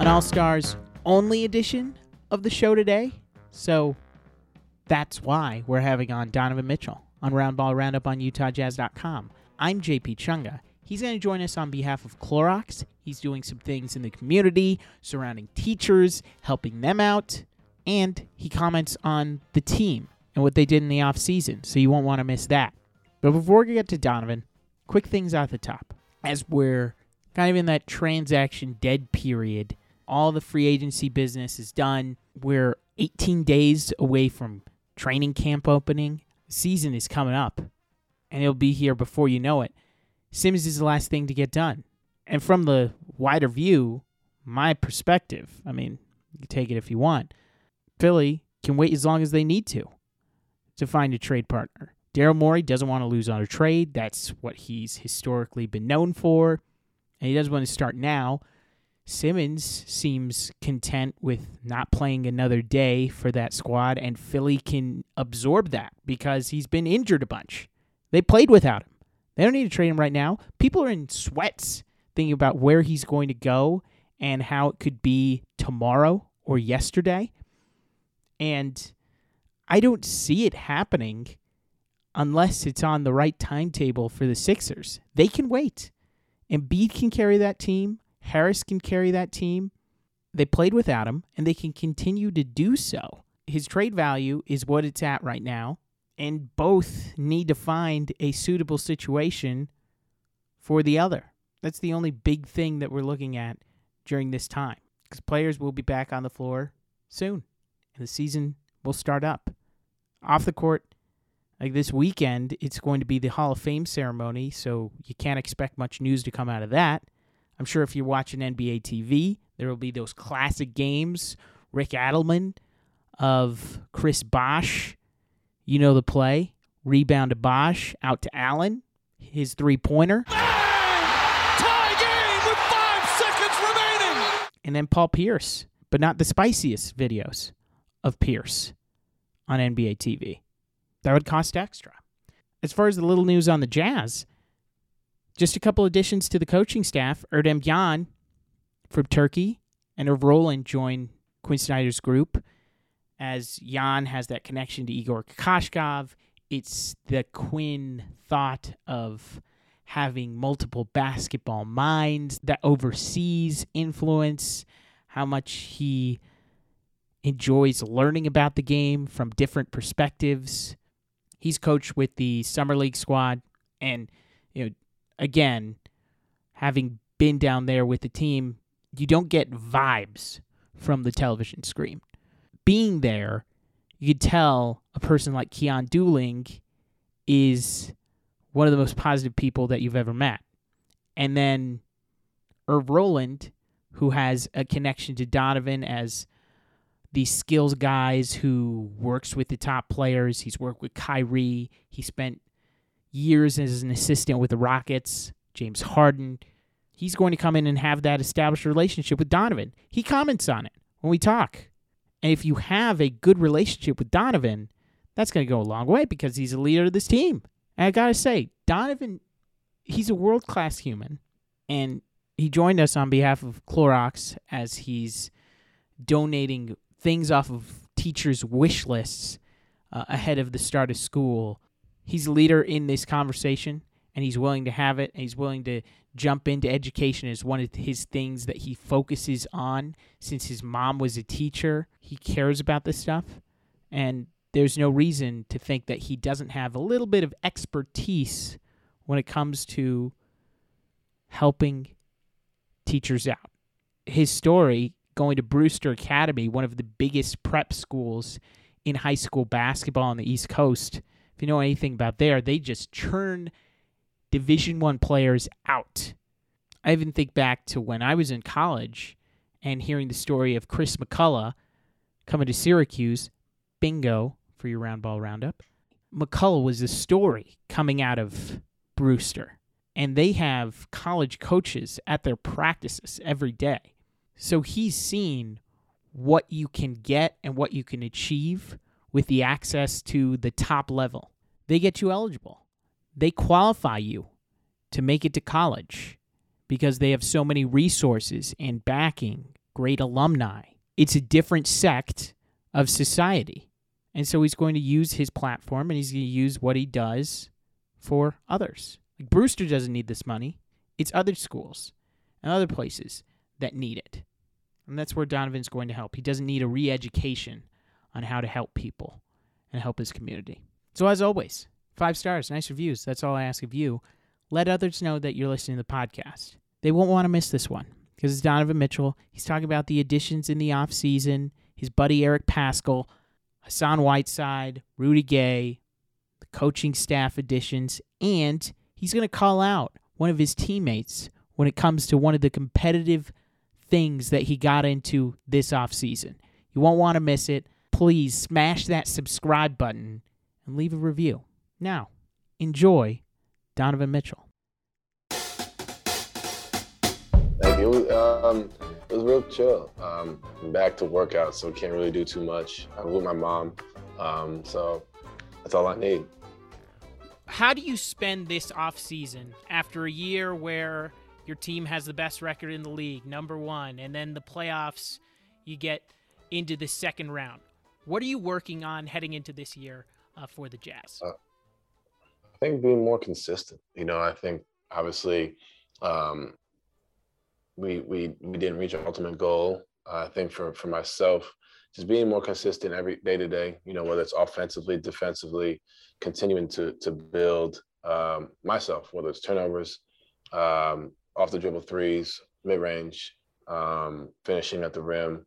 an All Stars only edition of the show today. So that's why we're having on Donovan Mitchell on Roundball Roundup on UtahJazz.com. I'm JP Chunga. He's going to join us on behalf of Clorox. He's doing some things in the community surrounding teachers, helping them out, and he comments on the team and what they did in the offseason, so you won't want to miss that. But before we get to Donovan, quick things out the top. As we're kind of in that transaction dead period, all the free agency business is done. We're 18 days away from training camp opening. season is coming up, and it'll be here before you know it. Sims is the last thing to get done. And from the wider view, my perspective, I mean, you can take it if you want. Philly can wait as long as they need to to find a trade partner. Daryl Morey doesn't want to lose on a trade. That's what he's historically been known for. And he doesn't want to start now. Simmons seems content with not playing another day for that squad, and Philly can absorb that because he's been injured a bunch. They played without him. They don't need to trade him right now. People are in sweats thinking about where he's going to go and how it could be tomorrow or yesterday. And I don't see it happening unless it's on the right timetable for the Sixers. They can wait. And Embiid can carry that team. Harris can carry that team. They played without him, and they can continue to do so. His trade value is what it's at right now, and both need to find a suitable situation for the other. That's the only big thing that we're looking at during this time because players will be back on the floor soon, and the season will start up. Off the court, like this weekend, it's going to be the Hall of Fame ceremony, so you can't expect much news to come out of that. I'm sure if you're watching NBA TV, there will be those classic games. Rick Adelman of Chris Bosh, you know the play. Rebound to Bosh, out to Allen, his three pointer. Tie game with five seconds remaining. And then Paul Pierce, but not the spiciest videos of Pierce on NBA TV. That would cost extra. As far as the little news on the Jazz, just a couple additions to the coaching staff. Erdem Can from Turkey and Roland join Quin Snyder's group as Can has that connection to Igor Kokoshkov. It's the Quin thought of having multiple basketball minds that overseas influence, how much he enjoys learning about the game from different perspectives. He's coached with the summer league squad, and you know, again, having been down there with the team, you don't get vibes from the television screen. Being there, you could tell a person like Keyon Dooling is one of the most positive people that you've ever met. And then Irv Roland, who has a connection to Donovan as the skills guys who works with the top players. He's worked with Kyrie. He spent years as an assistant with the Rockets. James Harden. He's going to come in and have that established relationship with Donovan. He comments on it when we talk. And if you have a good relationship with Donovan, that's going to go a long way because he's a leader of this team. And I got to say, Donovan, he's a world class human. And he joined us on behalf of Clorox as he's donating things off of teachers' wish lists uh, ahead of the start of school. He's a leader in this conversation, and he's willing to have it, and he's willing to jump into education as one of his things that he focuses on. Since his mom was a teacher, he cares about this stuff, and there's no reason to think that he doesn't have a little bit of expertise when it comes to helping teachers out. His story going to Brewster Academy, one of the biggest prep schools in high school basketball on the East Coast. If you know anything about there, they just churn Division One players out. I even think back to when I was in college and hearing the story of Chris McCullough coming to Syracuse. Bingo for your round ball roundup. McCullough was a story coming out of Brewster, and they have college coaches at their practices every day. So he's seen what you can get and what you can achieve with the access to the top level. They get you eligible. They qualify you to make it to college because they have so many resources and backing great alumni. It's a different sect of society. And so he's going to use his platform and he's going to use what he does for others. Like Brewster doesn't need this money. It's other schools and other places that need it. And that's where Donovan's going to help. He doesn't need a re education on how to help people and help his community. So, as always, five stars, nice reviews. That's all I ask of you. Let others know that you're listening to the podcast. They won't want to miss this one because it's Donovan Mitchell. He's talking about the additions in the offseason, his buddy Eric Paschall, Hassan Whiteside, Rudy Gay, the coaching staff additions, and he's going to call out one of his teammates when it comes to one of the competitive things that he got into this offseason. You won't want to miss it. Please smash that subscribe button and leave a review. Now, enjoy Donovan Mitchell. Thank you. It was, um, it was real chill. Um, I'm back to workout, so can't really do too much. I'm with my mom, um, so that's all I need. How do you spend this off season after a year where your team has the best record in the league, number one, and then the playoffs, you get into the second round? What are you working on heading into this year uh, for the Jazz? Uh, I think being more consistent. You know, I think obviously um, we we we didn't reach our ultimate goal. Uh, I think for for myself, just being more consistent every day to day. You know, whether it's offensively, defensively, continuing to to build um, myself, whether it's turnovers, um, off the dribble threes, mid range, um, finishing at the rim.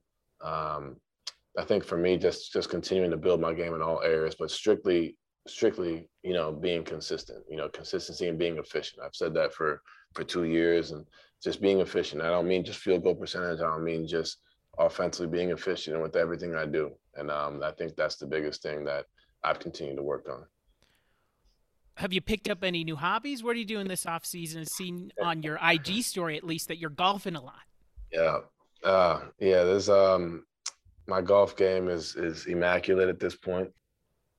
I think for me, just just continuing to build my game in all areas, but strictly strictly, you know, being consistent. You know, consistency and being efficient. I've said that for for two years, and just being efficient. I don't mean just field goal percentage. I don't mean just offensively being efficient with everything I do. And um, I think that's the biggest thing that I've continued to work on. Have you picked up any new hobbies? What are you doing this off season? I've seen on your IG story at least that you're golfing a lot. Yeah. Uh, yeah, there's um my golf game is is immaculate at this point.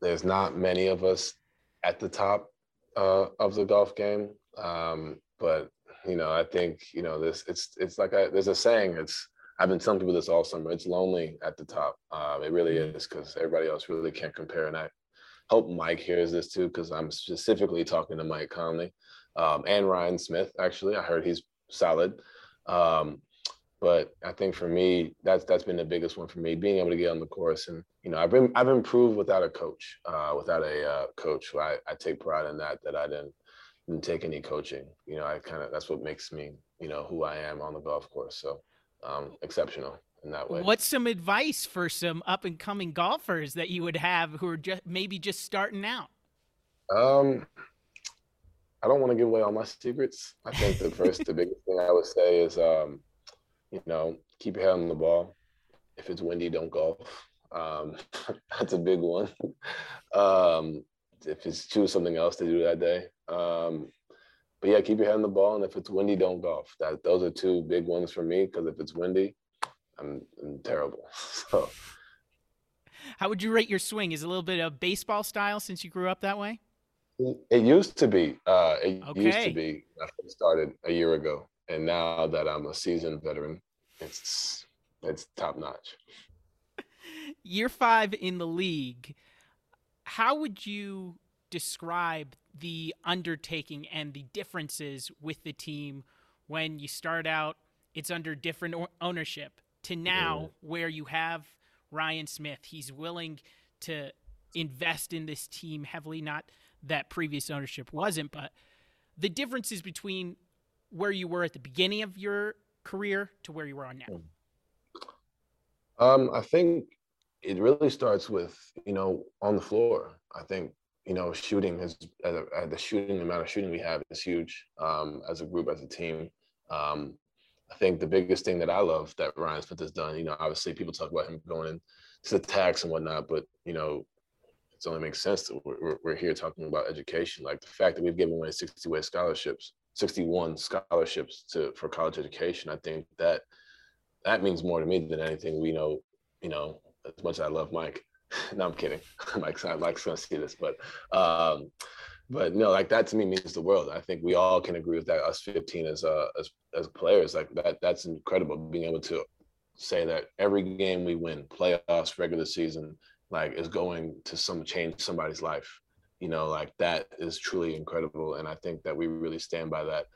There's not many of us at the top uh, of the golf game. Um, but you know, I think you know this. It's it's like I, there's a saying. It's I've been telling people this all summer. It's lonely at the top. Um, it really mm-hmm. is because everybody else really can't compare. And I hope Mike hears this too because I'm specifically talking to Mike Conley um, and Ryan Smith. Actually, I heard he's solid. Um, but I think for me, that's that's been the biggest one for me, being able to get on the course. And you know, I've been I've improved without a coach, uh, without a uh, coach. I, I take pride in that that I didn't didn't take any coaching. You know, I kind of that's what makes me, you know, who I am on the golf course. So um, exceptional in that way. What's some advice for some up and coming golfers that you would have who are just maybe just starting out? Um, I don't want to give away all my secrets. I think the first, the biggest thing I would say is, um, you know, keep your head on the ball. If it's windy, don't golf. Um, that's a big one. um, if it's choose something else to do that day. Um, but yeah, keep your head on the ball, and if it's windy, don't golf. That those are two big ones for me because if it's windy, I'm, I'm terrible. So, how would you rate your swing? Is a little bit of baseball style since you grew up that way? It used to be. Uh, it okay. used to be. I started a year ago, and now that I'm a seasoned veteran, it's it's top notch. Year five in the league. How would you describe the undertaking and the differences with the team when you start out? It's under different ownership to now yeah. where you have Ryan Smith. He's willing to invest in this team heavily. Not that previous ownership wasn't, but the differences between where you were at the beginning of your career to where you are on now. Um, I think it really starts with you know on the floor. I think you know shooting is uh, the shooting the amount of shooting we have is huge um, as a group as a team. Um, I think the biggest thing that I love that Ryan Smith has done, you know, obviously people talk about him going into the tax and whatnot, but you know, it only makes sense that we're, we're here talking about education. Like the fact that we've given away 60 way scholarships, 61 scholarships to for college education. I think that that means more to me than anything. We know, you know, as much as I love Mike. no, I'm kidding. Mike's Mike's gonna see this, but um, but no, like that to me means the world. I think we all can agree with that. Us 15 as uh as as players, like that that's incredible. Being able to say that every game we win, playoffs, regular season, like is going to some change somebody's life. You know, like that is truly incredible, and I think that we really stand by that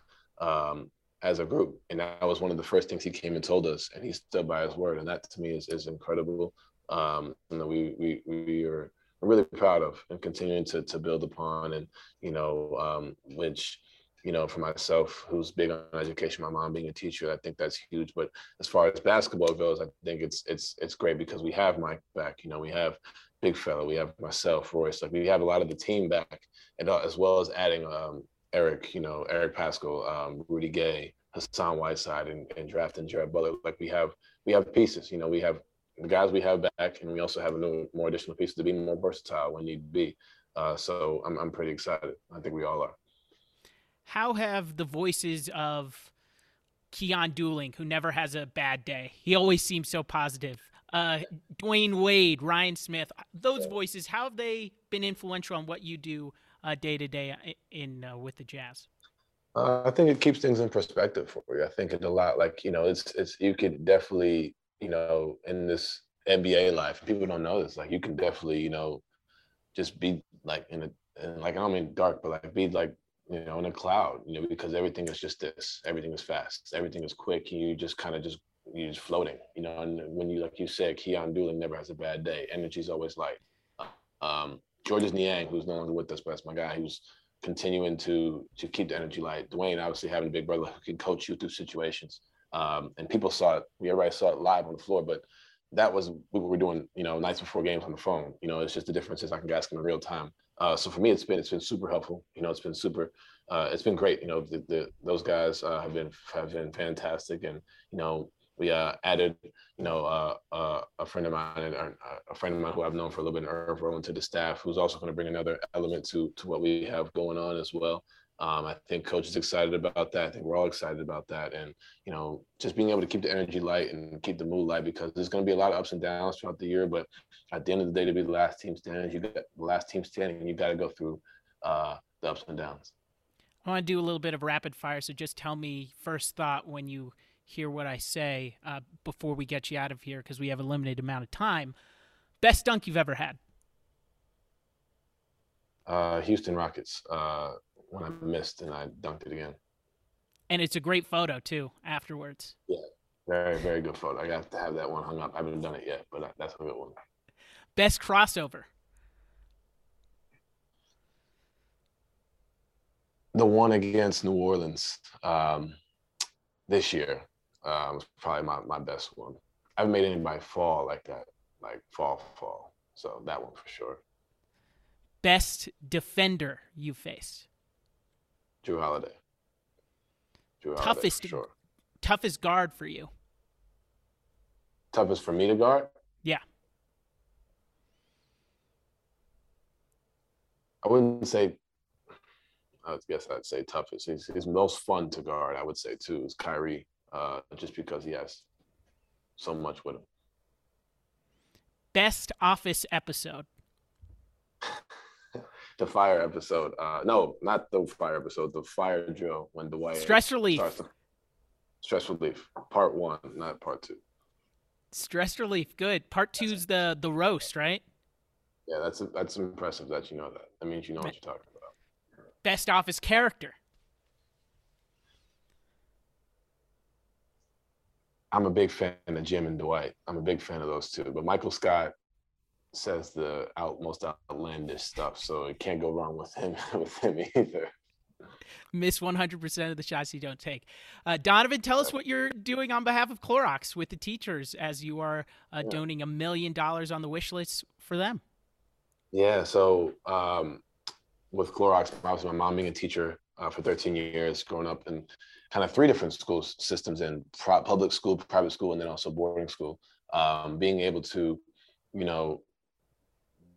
um, as a group. And that was one of the first things he came and told us, and he stood by his word, and that to me is is incredible. Um, you know, we we we are really proud of and continuing to to build upon, and you know, um, which you know, for myself, who's big on education, my mom being a teacher, I think that's huge. But as far as basketball goes, I think it's it's it's great because we have Mike back. You know, we have Big Fella, we have myself, Royce. Like we have a lot of the team back, and uh, as well as adding um, Eric, you know, Eric Paschall, um, Rudy Gay, Hassan Whiteside, and, and drafting Jared Butler. Like we have we have pieces. You know, we have the guys we have back, and we also have a new, more additional pieces to be more versatile when need to be. Uh, so I'm I'm pretty excited. I think we all are how have the voices of Keyon Dooling, who never has a bad day, he always seems so positive. Uh, Dwyane Wade, Ryan Smith, those voices, how have they been influential on what you do uh, day to day in uh, with the Jazz? Uh, I think it keeps things in perspective for you. I think it's a lot like you know, it's it's you could definitely you know in this NBA life, people don't know this. Like you can definitely you know just be like in a in like I don't mean dark, but like be like you know, in a cloud, you know, because everything is just this. Everything is fast. Everything is quick. You just kind of just you're just floating, you know. And when you like you said, Keyon Dooling never has a bad day. Energy's always light. Um, Georges Niang, who's no longer with us, but that's my guy. Who's continuing to to keep the energy light. Dwyane, obviously having a big brother who can coach you through situations. Um, and people saw it. We already saw it live on the floor, but that was what we were doing, you know, nights before games on the phone. You know, it's just the difference is I can ask in real time. Uh, so for me, it's been it's been super helpful. You know, it's been super, uh, it's been great. You know, the, the, those guys uh, have been have been fantastic, and you know, we uh, added, you know, uh, uh, a friend of mine and a friend of mine who I've known for a little bit, Irv Roland, to the staff, who's also going to bring another element to to what we have going on as well. Um, I think coach is excited about that. I think we're all excited about that. And, you know, just being able to keep the energy light and keep the mood light because there's going to be a lot of ups and downs throughout the year. But at the end of the day, to be the last team standing, you got the last team standing, you got to go through uh, the ups and downs. I want to do a little bit of rapid fire. So just tell me first thought when you hear what I say uh, before we get you out of here because we have a limited amount of time. Best dunk you've ever had? Uh, Houston Rockets. Uh, when I missed and I dunked it again. And it's a great photo too afterwards. Yeah, very very good photo. I got to have that one hung up. I haven't done it yet, but that's a good one. Best crossover. The one against New Orleans um, this year um, was probably my, my best one. I haven't made anybody fall like that, like fall, fall. So that one for sure. Best defender you faced? Jrue Holiday. Jrue toughest, Holiday, sure. toughest guard for you. Toughest for me to guard? Yeah. I wouldn't say. I guess I'd say toughest. He's, he's most fun to guard. I would say too is Kyrie, uh, just because he has so much with him. Best Office episode the fire episode. Uh, no, not the fire episode. The fire drill when Dwight stress relief. To, stress relief, part one, not part two. Stress relief, good. Part two's the the roast, right? Yeah, that's that's impressive that you know that. That means you know what you're talking about. Best office character. I'm a big fan of Jim and Dwight. I'm a big fan of those two. But Michael Scott says the out most outlandish stuff, so it can't go wrong with him with him either. Miss 100% of the shots you don't take. Uh, Donovan, tell us what you're doing on behalf of Clorox with the teachers as you are uh, yeah. donating a million dollars on the wish list for them. Yeah, so um, with Clorox, obviously my mom being a teacher uh, for 13 years, growing up in kind of three different school systems in public school, private school, and then also boarding school. Um, being able to, you know,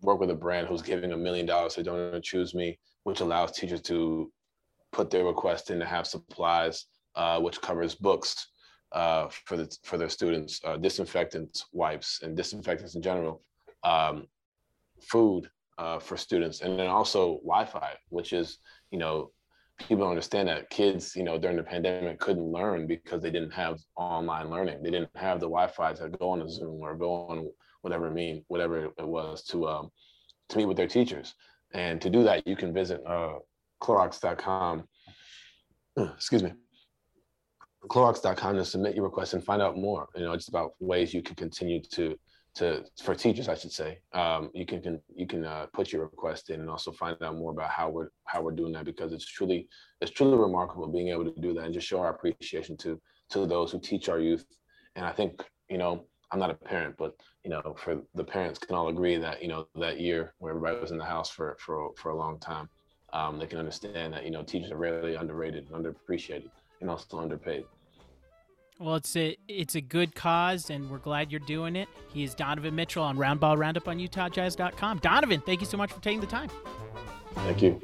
work with a brand who's giving a million dollars to DonorsChoose me, which allows teachers to put their request in to have supplies, uh, which covers books uh, for the for their students, uh, disinfectants, wipes, and disinfectants in general, um, food uh, for students, and then also Wi-Fi, which is you know people understand that kids, you know, during the pandemic couldn't learn because they didn't have online learning. They didn't have the Wi-Fi to go on a Zoom or go on whatever it mean, whatever it was to um, to meet with their teachers. And to do that, you can visit uh, Clorox.com. Excuse me. Clorox.com to submit your request and find out more. You know, just about ways you can continue to to for teachers, I should say. Um, you can, can you can uh, put your request in and also find out more about how we're how we're doing that because it's truly it's truly remarkable being able to do that and just show our appreciation to to those who teach our youth. And I think you know I'm not a parent, but you know for the parents can all agree that you know that year where everybody was in the house for for for a long time, um, they can understand that you know teachers are really underrated, and underappreciated, and also underpaid. Well, it's a it's a good cause, and we're glad you're doing it. He is Donovan Mitchell on Roundball Roundup on UtahJazz.com. Donovan, thank you so much for taking the time. Thank you.